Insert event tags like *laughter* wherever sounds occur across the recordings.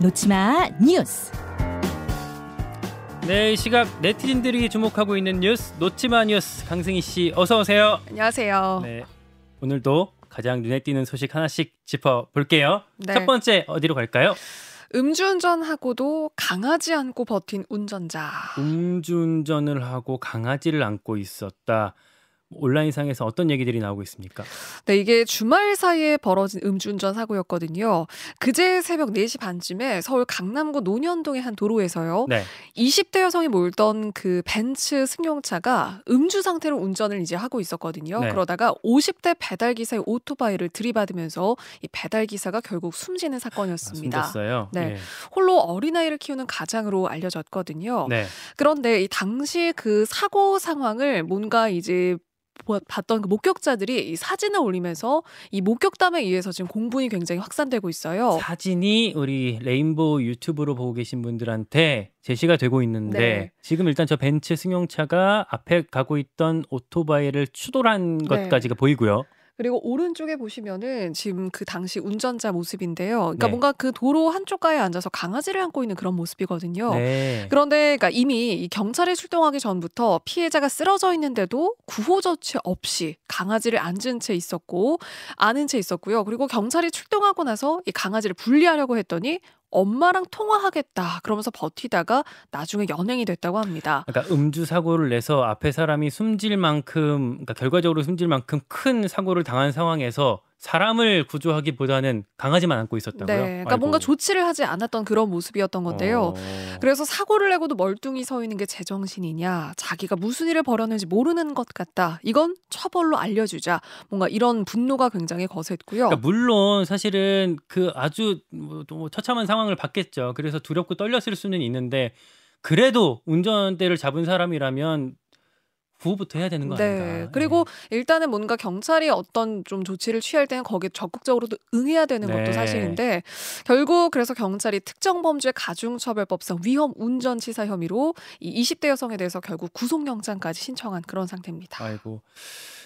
놓치마 뉴스. 네, 이 시각 네티즌들이 주목하고 있는 뉴스 놓치마 뉴스 강승희 씨 어서 오세요. 안녕하세요. 네, 오늘도 가장 눈에 띄는 소식 하나씩 짚어 볼게요. 네. 첫 번째 어디로 갈까요? 음주운전하고도 강아지 안고 버틴 운전자. 음주운전을 하고 강아지를 안고 있었다. 온라인상에서 어떤 얘기들이 나오고 있습니까? 네, 이게 주말 사이에 벌어진 음주운전 사고였거든요. 그제 새벽 4시 반쯤에 서울 강남구 논현동의 한 도로에서요. 네, 20대 여성이 몰던 그 벤츠 승용차가 음주 상태로 운전을 이제 하고 있었거든요. 네. 그러다가 50대 배달 기사의 오토바이를 들이받으면서 이 배달 기사가 결국 숨지는 아, 사건이었습니다. 숨졌어요. 네. 예. 홀로 어린아이를 키우는 가장으로 알려졌거든요. 네, 그런데 이 당시 그 사고 상황을 뭔가 이제 보- 봤던 그 목격자들이 이 사진을 올리면서 이 목격담에 의해서 지금 공분이 굉장히 확산되고 있어요. 사진이 우리 레인보우 유튜브로 보고 계신 분들한테 제시가 되고 있는데 네. 지금 일단 저 벤츠 승용차가 앞에 가고 있던 오토바이를 추돌한 네. 것까지가 보이고요. 그리고 오른쪽에 보시면은 지금 그 당시 운전자 모습인데요. 그러니까 네. 뭔가 그 도로 한쪽 가에 앉아서 강아지를 안고 있는 그런 모습이거든요. 네. 그런데 그러니까 이미 이 경찰이 출동하기 전부터 피해자가 쓰러져 있는데도 구호 조치 없이 강아지를 앉은 채 있었고 아는 채 있었고요. 그리고 경찰이 출동하고 나서 이 강아지를 분리하려고 했더니 엄마랑 통화하겠다 그러면서 버티다가 나중에 연행이 됐다고 합니다. 그러니까 음주 사고를 내서 앞에 사람이 숨질 만큼 그러니까 결과적으로 숨질 만큼 큰 사고를 당한 상황에서 사람을 구조하기보다는 강아지만 안고 있었다고요. 네, 그러니까 아이고. 뭔가 조치를 하지 않았던 그런 모습이었던 건데요. 어. 그래서 사고를 내고도 멀뚱히 서 있는 게 제정신이냐, 자기가 무슨 일을 벌였는지 모르는 것 같다. 이건 처벌로 알려주자. 뭔가 이런 분노가 굉장히 거셌고요. 그러니까 물론 사실은 그 아주 뭐또 처참한 상황을 봤겠죠. 그래서 두렵고 떨렸을 수는 있는데 그래도 운전대를 잡은 사람이라면 구호부터 해야 되는 거 네. 아닌가? 그리고 일단은 뭔가 경찰이 어떤 좀 조치를 취할 때는 거기에 적극적으로도 응해야 되는 네. 것도 사실인데 결국 그래서 경찰이 특정 범죄 가중처벌법상 위험 운전치사 혐의로 이 20대 여성에 대해서 결국 구속영장까지 신청한 그런 상태입니다. 아이고.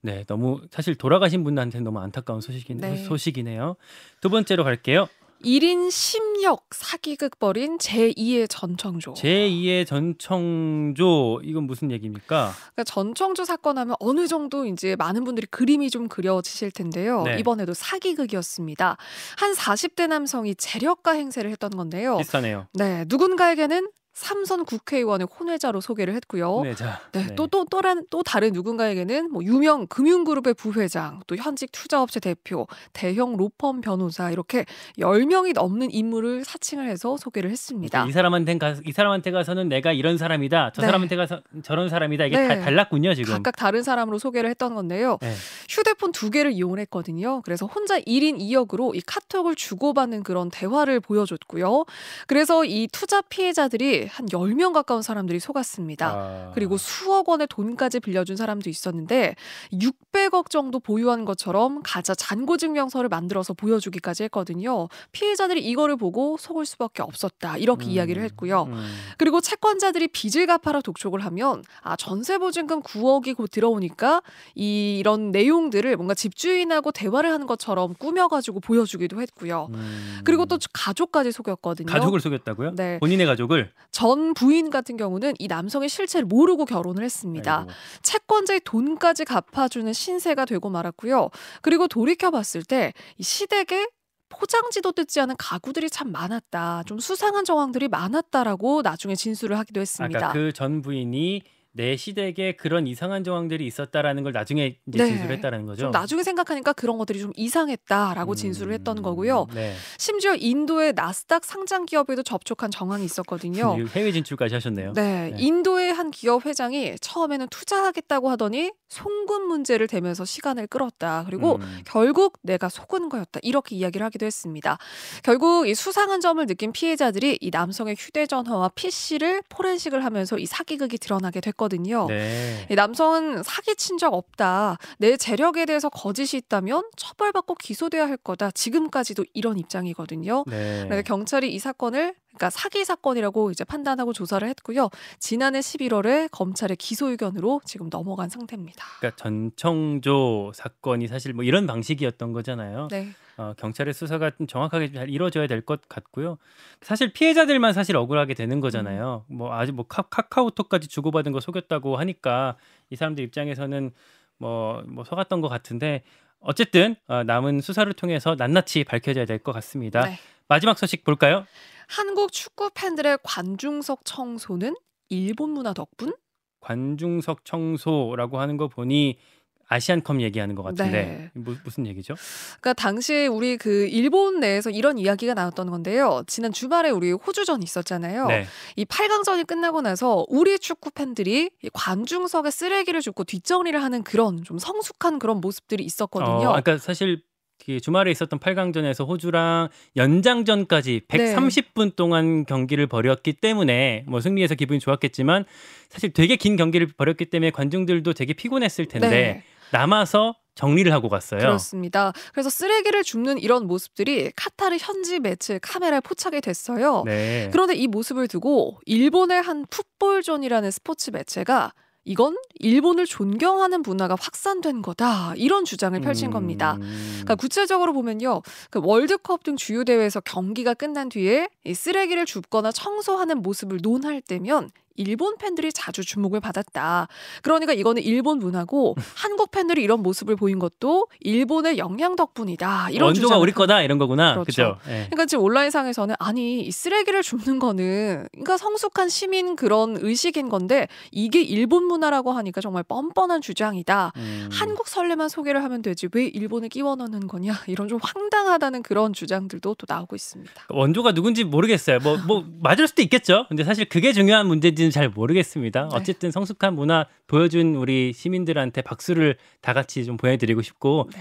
네, 너무 사실 돌아가신 분한테는 너무 안타까운 소식이, 네. 소식이네요. 두 번째로 갈게요. 1인 심력 사기극 벌인 제2의 전청조. 제2의 전청조 이건 무슨 얘기입니까? 그러니까 전청조 사건 하면 어느 정도 이제 많은 분들이 그림이 좀 그려지실 텐데요. 네. 이번에도 사기극이었습니다. 한 40대 남성이 재력가 행세를 했던 건데요. 비슷하네요. 네, 누군가에게는 삼선 국회의원의 혼외자로 소개를 했고요. 네, 자. 네, 네. 또, 또, 또, 다른 누군가에게는 뭐 유명 금융그룹의 부회장, 또 현직 투자업체 대표, 대형 로펌 변호사 이렇게 10명이 넘는 인물을 사칭을 해서 소개를 했습니다. 이 사람한테 가, 이 사람한테 가서는 내가 이런 사람이다. 저 네. 사람한테 가서 저런 사람이다. 이게 네. 다 달랐군요, 지금. 각각 다른 사람으로 소개를 했던 건데요. 네. 휴대폰 두 개를 이용을 했거든요. 그래서 혼자 1인 2역으로 이 카톡을 주고받는 그런 대화를 보여줬고요. 그래서 이 투자 피해자들이 한 10명 가까운 사람들이 속았습니다. 아. 그리고 수억 원의 돈까지 빌려준 사람도 있었는데 600억 정도 보유한 것처럼 가짜 잔고 증명서를 만들어서 보여주기까지 했거든요. 피해자들이 이거를 보고 속을 수밖에 없었다. 이렇게 음, 이야기를 했고요. 음. 그리고 채권자들이 빚을 갚아라 독촉을 하면 아 전세 보증금 9억이 곧 들어오니까 이, 이런 내용들을 뭔가 집주인하고 대화를 하는 것처럼 꾸며가지고 보여주기도 했고요. 음. 그리고 또 가족까지 속였거든요. 가족을 속였다고요? 네. 본인의 가족을. 전 부인 같은 경우는 이 남성의 실체를 모르고 결혼을 했습니다. 아이고. 채권자의 돈까지 갚아주는 신세가 되고 말았고요. 그리고 돌이켜봤을 때 이 시댁에 포장지도 뜯지 않은 가구들이 참 많았다. 좀 수상한 정황들이 많았다라고 나중에 진술을 하기도 했습니다. 아까 그전 부인이 내 시댁에 그런 이상한 정황들이 있었다라는 걸 나중에 이제 네. 진술했다라는 거죠. 좀 나중에 생각하니까 그런 것들이 좀 이상했다라고 음, 진술을 했던 거고요. 네. 심지어 인도의 나스닥 상장 기업에도 접촉한 정황이 있었거든요. *laughs* 해외 진출까지 하셨네요. 네, 네. 인도의 한 기업 회장이 처음에는 투자하겠다고 하더니 송금 문제를 대면서 시간을 끌었다. 그리고 음. 결국 내가 속은 거였다. 이렇게 이야기를 하기도 했습니다. 결국 이 수상한 점을 느낀 피해자들이 이 남성의 휴대전화와 PC를 포렌식을 하면서 이 사기극이 드러나게 됐거든요. 네. 이 남성은 사기친 적 없다. 내 재력에 대해서 거짓이 있다면 처벌받고 기소돼야 할 거다. 지금까지도 이런 입장이거든요. 네. 그래서 경찰이 이 사건을 그러니까 사기 사건이라고 이제 판단하고 조사를 했고요. 지난해 11월에 검찰의 기소 의견으로 지금 넘어간 상태입니다. 그러니까 전청조 사건이 사실 뭐 이런 방식이었던 거잖아요. 네. 어, 경찰의 수사가 좀 정확하게 잘 이루어져야 될 것 같고요. 사실 피해자들만 사실 억울하게 되는 거잖아요. 음. 뭐 아직 뭐 카, 카카오톡까지 주고받은 거 속였다고 하니까 이 사람들 입장에서는 뭐, 뭐 속았던 것 같은데 어쨌든 어, 남은 수사를 통해서 낱낱이 밝혀져야 될 것 같습니다. 네. 마지막 소식 볼까요? 한국 축구 팬들의 관중석 청소는 일본 문화 덕분? 관중석 청소라고 하는 거 보니 아시안컵 얘기하는 것 같은데 네. 무, 무슨 얘기죠? 그러니까 당시에 우리 그 일본 내에서 이런 이야기가 나왔던 건데요. 지난 주말에 우리 호주전 있었잖아요. 네. 이 8강전이 끝나고 나서 우리 축구 팬들이 이 관중석에 쓰레기를 줍고 뒷정리를 하는 그런 좀 성숙한 그런 모습들이 있었거든요. 어, 그러니까 사실 그 주말에 있었던 8강전에서 호주랑 연장전까지 네. 130분 동안 경기를 벌였기 때문에 뭐 승리해서 기분이 좋았겠지만 사실 되게 긴 경기를 벌였기 때문에 관중들도 되게 피곤했을 텐데 네. 남아서 정리를 하고 갔어요. 그렇습니다. 그래서 쓰레기를 줍는 이런 모습들이 카타르 현지 매체 카메라에 포착이 됐어요. 네. 그런데 이 모습을 두고 일본의 한 풋볼존이라는 스포츠 매체가 이건 일본을 존경하는 문화가 확산된 거다. 이런 주장을 펼친 음, 겁니다. 그러니까 구체적으로 보면요, 그 월드컵 등 주요 대회에서 경기가 끝난 뒤에 이 쓰레기를 줍거나 청소하는 모습을 논할 때면 일본 팬들이 자주 주목을 받았다. 그러니까 이거는 일본 문화고 한국 팬들이 이런 모습을 보인 것도 일본의 영향 덕분이다. 이런 원조가 우리 거다 이런 거구나. 그렇죠. 예. 그러니까 지금 온라인상에서는 아니 이 쓰레기를 줍는 거는 그러니까 성숙한 시민 그런 의식인 건데 이게 일본 문화라고 하니까 정말 뻔뻔한 주장이다. 음. 한국 설레만 소개를 하면 되지 왜 일본을 끼워 넣는 거냐 *laughs* 이런 좀 황당하다는 그런 주장들도 또 나오고 있습니다. 원조가 누군지 모르겠어요. 뭐, 뭐, 맞을 수도 있겠죠. 근데 사실 그게 중요한 문제 인지는 잘 모르겠습니다. 네. 어쨌든 성숙한 문화 보여준 우리 시민들한테 박수를 다 같이 좀 보내드리고 싶고, 네.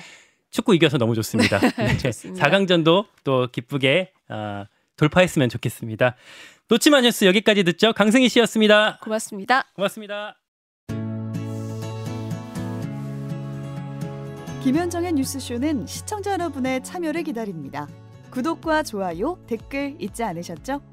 축구 이겨서 너무 좋습니다. *laughs* 네. 좋습니다. 4강전도 또 기쁘게 아, 돌파했으면 좋겠습니다. 놓치마 뉴스 여기까지 듣죠. 강승희 씨였습니다. 고맙습니다. 고맙습니다. 김현정의 뉴스쇼는 시청자 여러분의 참여를 기다립니다. 구독과 좋아요, 댓글 잊지 않으셨죠?